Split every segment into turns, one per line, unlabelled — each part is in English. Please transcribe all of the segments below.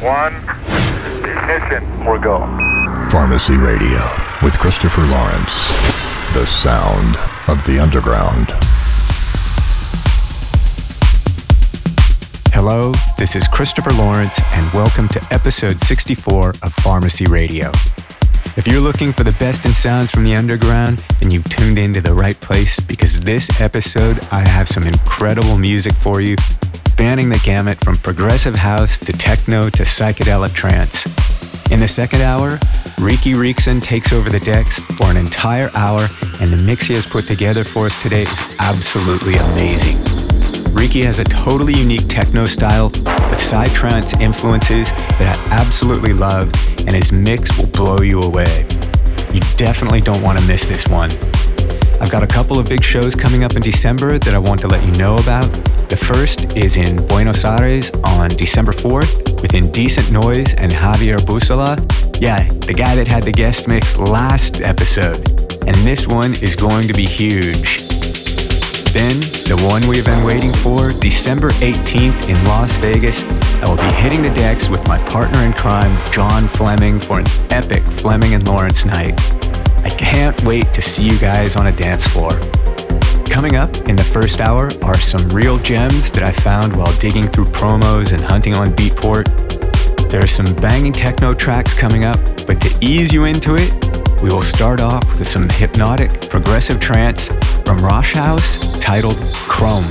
one, ignition. We're go.
Pharmacy Radio with Christopher Lawrence. The sound of the underground.
Hello, this is Christopher Lawrence, and welcome to episode 64 of Pharmacy Radio. If you're looking for the best in sounds from the underground, then you've tuned into the right place because this episode I have some incredible music for you, spanning the gamut from progressive house to techno to psychedelic trance. In the second hour, Reaky Reakson takes over the decks for an entire hour, and the mix he has put together for us today is absolutely amazing. Riki has a totally unique techno style with psytrance influences that I absolutely love, and his mix will blow you away. You definitely don't want to miss this one. I've got a couple of big shows coming up in December that I want to let you know about. The first is in Buenos Aires on December 4th with Indecent Noise and Javier Bussola. Yeah, the guy that had the guest mix last episode. And this one is going to be huge. Then, the one we've been waiting for, December 18th in Las Vegas, I will be hitting the decks with my partner in crime, John Fleming, for an epic Fleming and Lawrence night. I can't wait to see you guys on a dance floor. Coming up in the first hour are some real gems that I found while digging through promos and hunting on Beatport. There are some banging techno tracks coming up, but to ease you into it, we will start off with some hypnotic progressive trance from Rauschhaus titled Chrom.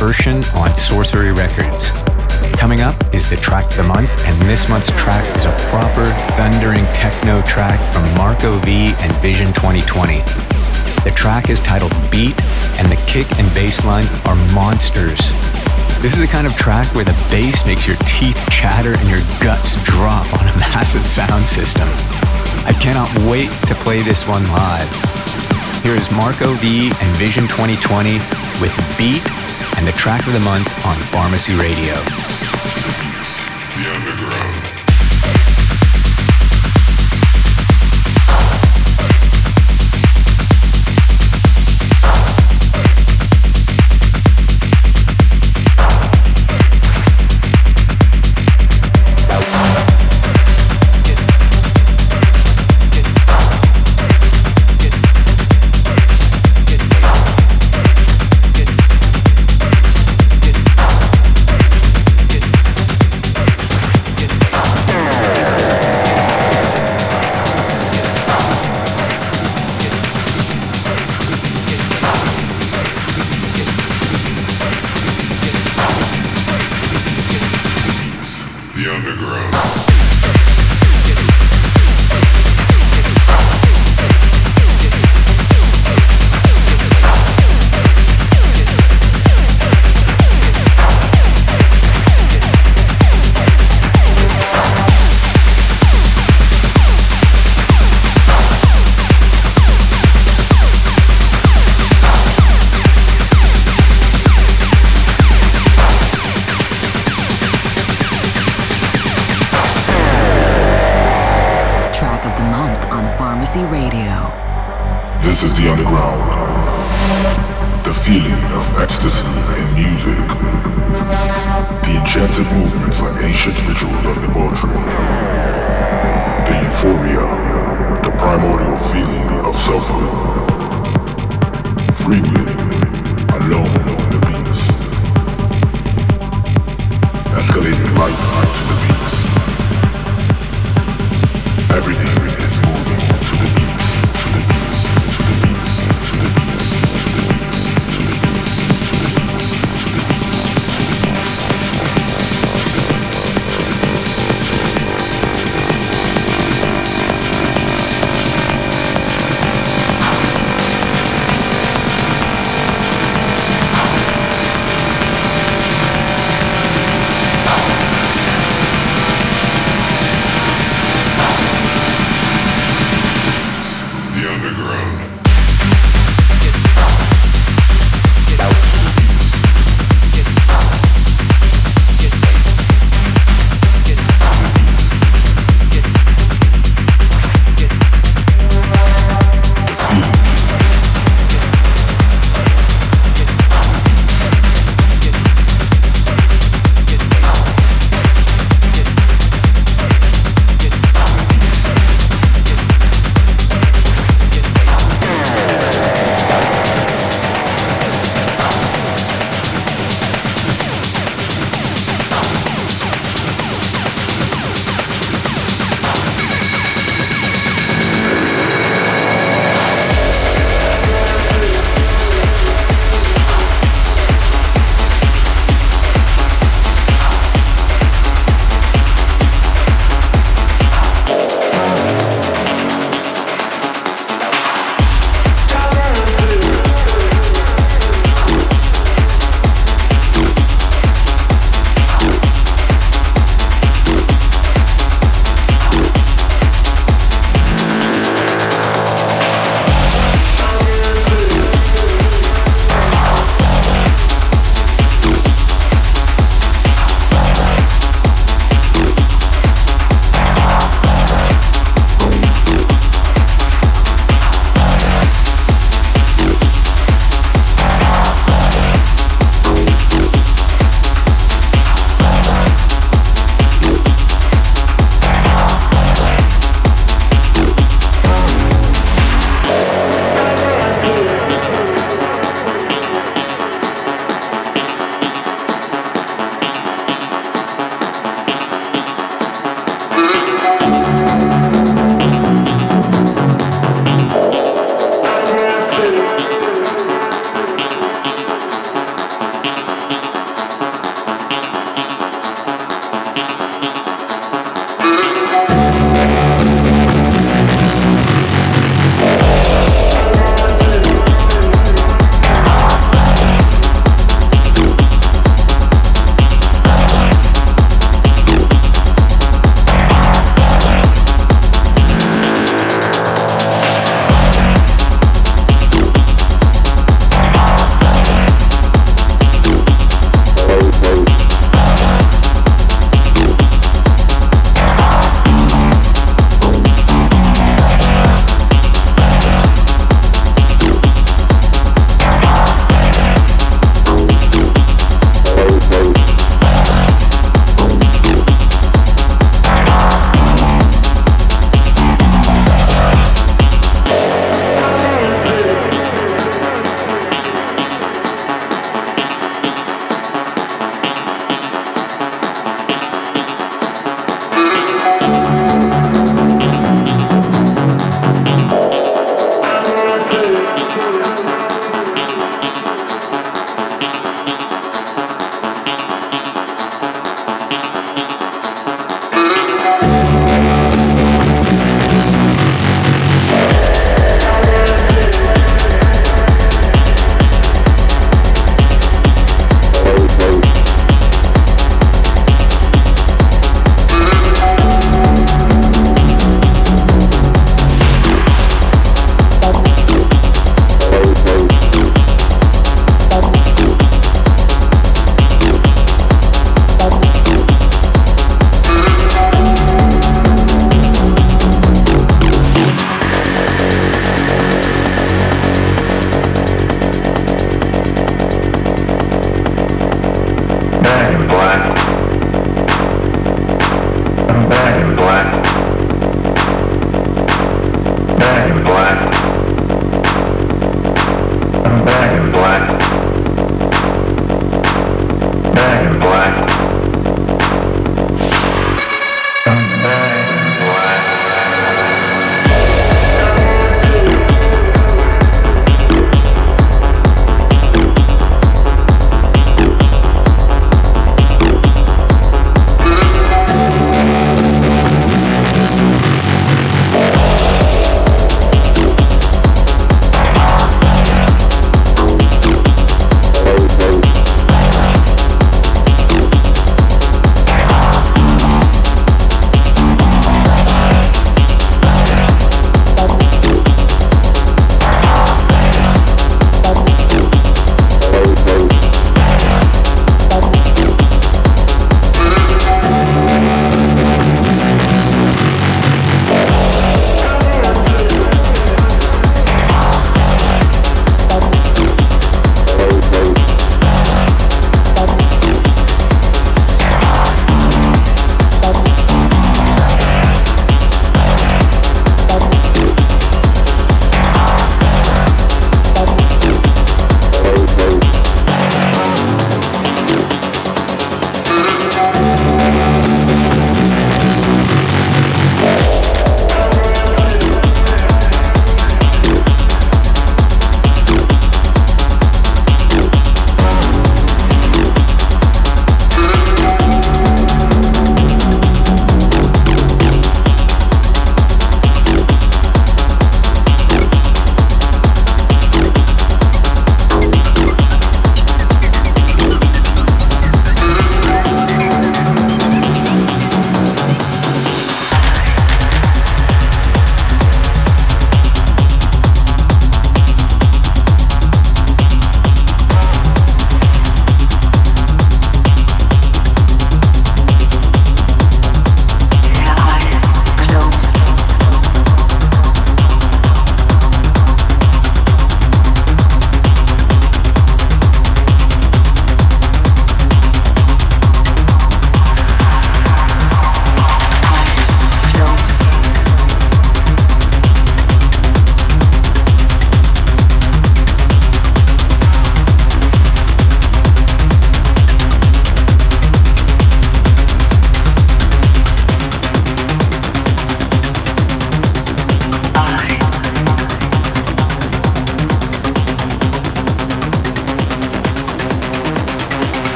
Dispersion on Sorcery Records. Coming up is the track of the month, and this month's track is a proper thundering techno track from Marco V and Vision 2020. The track is titled Beat, and the kick and bass line are monsters. This is the kind of track where the bass makes your teeth chatter and your guts drop on a massive sound system. I cannot wait to play this one live. Here is Marco V and Vision 2020 with Beat and the track of the month on Pharmacy Radio.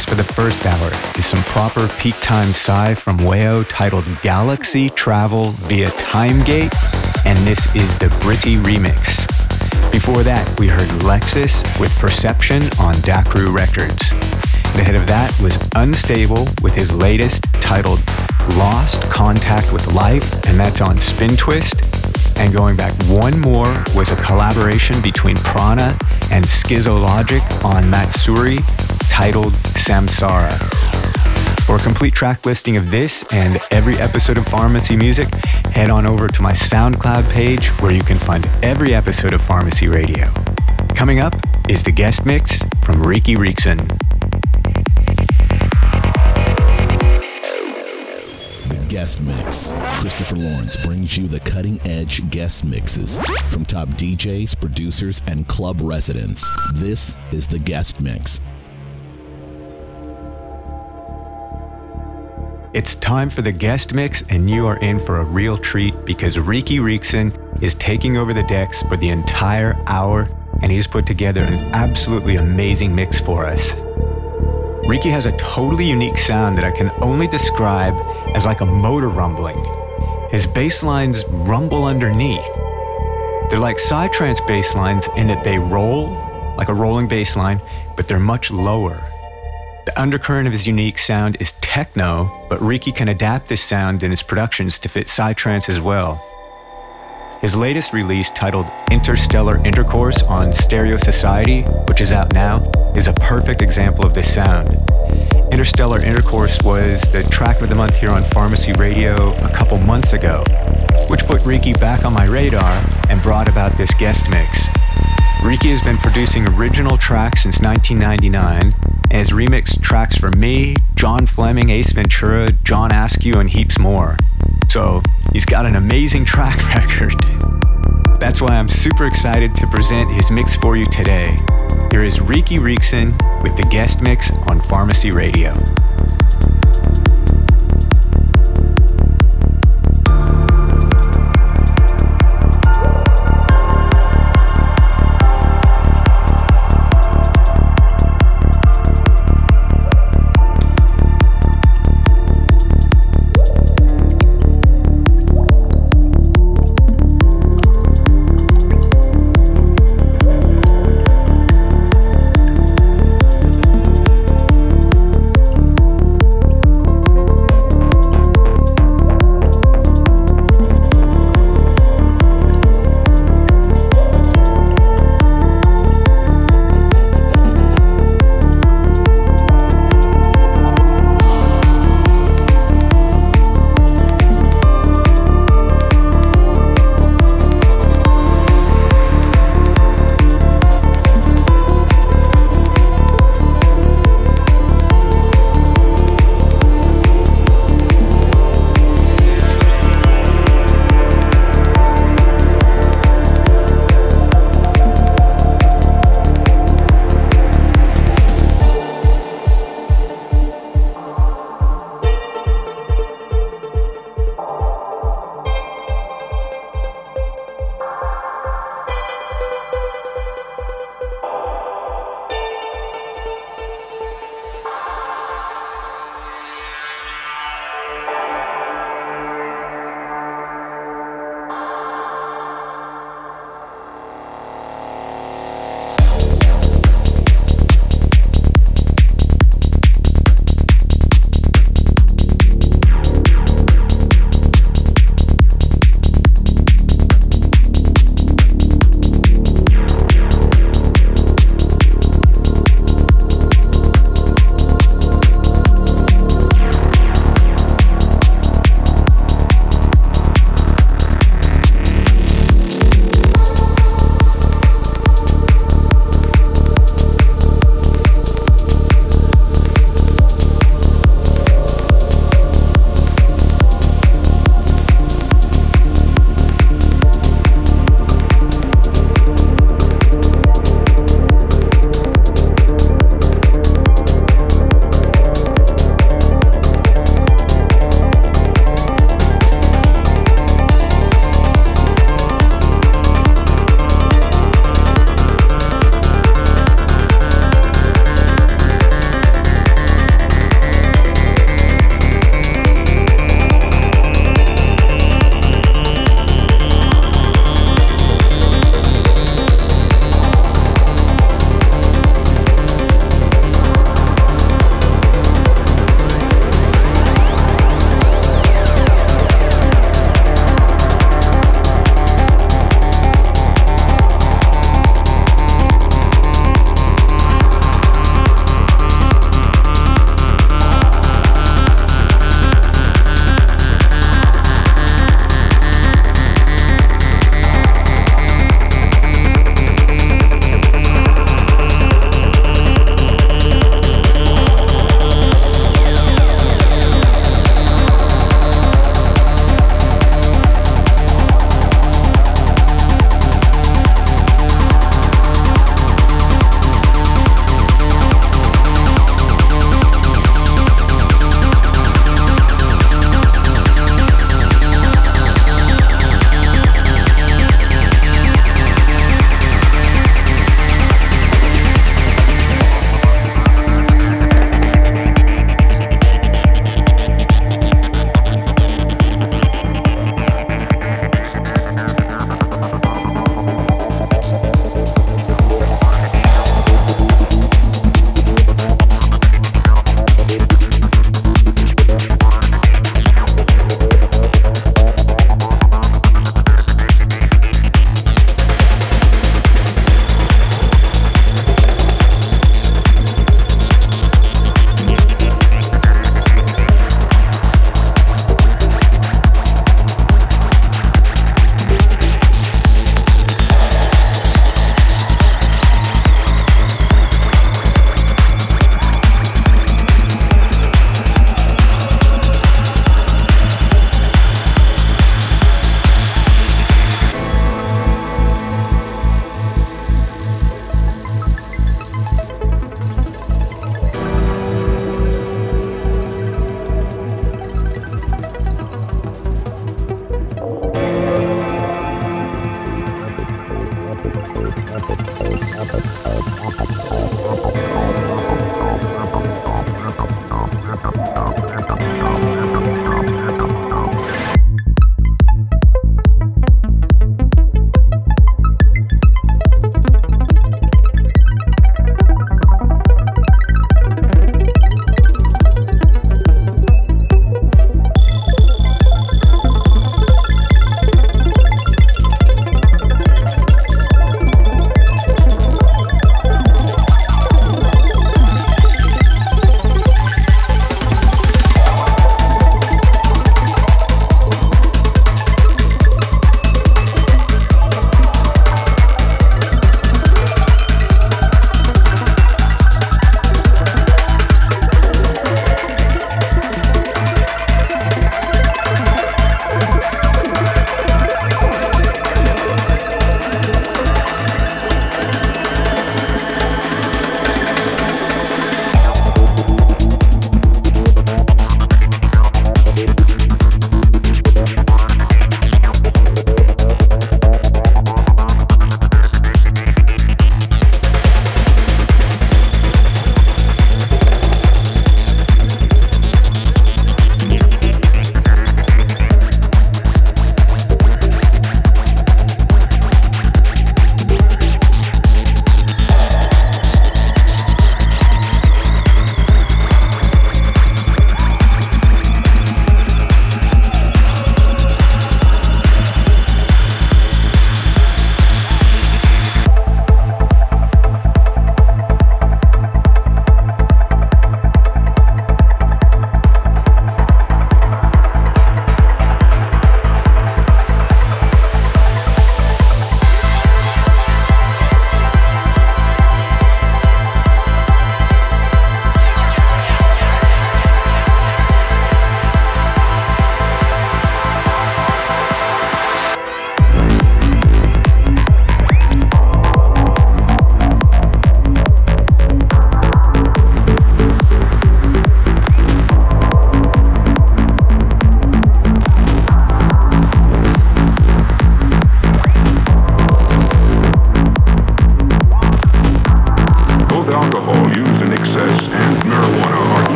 Mix for the first hour is some proper peak time psy from Waio titled Galaxy Travel via Timegate, and this is the Britti remix. Before that, we heard Lexxus with Perception on Dacru Records. And ahead of that was Unstable with his latest titled Lost Contact with Life, and that's on Spin Twist. And going back one more was a collaboration between Prana and Skizologic on Matsuri titled Samsara. For a complete track listing of this and every episode of Pharmacy Music, head on over to my SoundCloud page where you can find every episode of Pharmacy Radio. Coming up is the guest mix from Reaky Reakson.
The Guest mix. Christopher Lawrence brings you the cutting edge guest mixes from top DJs, producers, and club residents. This is the guest mix.
It's time for the guest mix, and you are in for a real treat because Reaky Reakson is taking over the decks for the entire hour, and he's put together an absolutely amazing mix for us. Reaky has a totally unique sound that I can only describe as like a motor rumbling. His bass lines rumble underneath. They're like psytrance bass lines in that they roll like a rolling bass line, but they're much lower. The undercurrent of his unique sound is techno, but Reaky can adapt this sound in his productions to fit psytrance as well. His latest release, titled Interstellar Intercourse on Stereo Society, which is out now, is a perfect example of this sound. Interstellar Intercourse was the track of the month here on Pharmacy Radio a couple months ago, which put Reaky back on my radar and brought about this guest mix. Reaky has been producing original tracks since 1999 and has remixed tracks for me, John Fleming, Ace Ventura, John Askew, and heaps more. So he's got an amazing track record. That's why I'm super excited to present his mix for you today. Here is Reaky Reakson with the guest mix on Pharmacy Radio.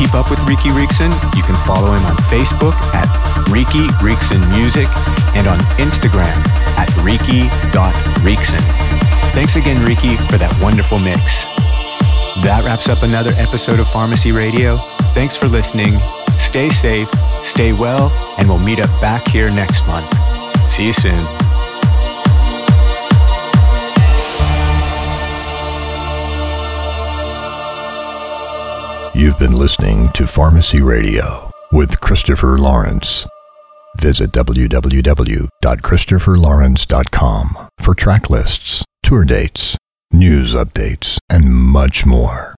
Keep up with Reaky Reakson, you can follow him on Facebook at Reaky Reakson Music and on Instagram at Reaky.Reakson. Thanks again, Reaky, for that wonderful mix. That wraps up another episode of Pharmacy Radio. Thanks for listening. Stay safe, stay well, and we'll meet up back here next month. See you soon.
You've been listening to Pharmacy Radio with Christopher Lawrence. Visit www.christopherlawrence.com for track lists, tour dates, news updates, and much more.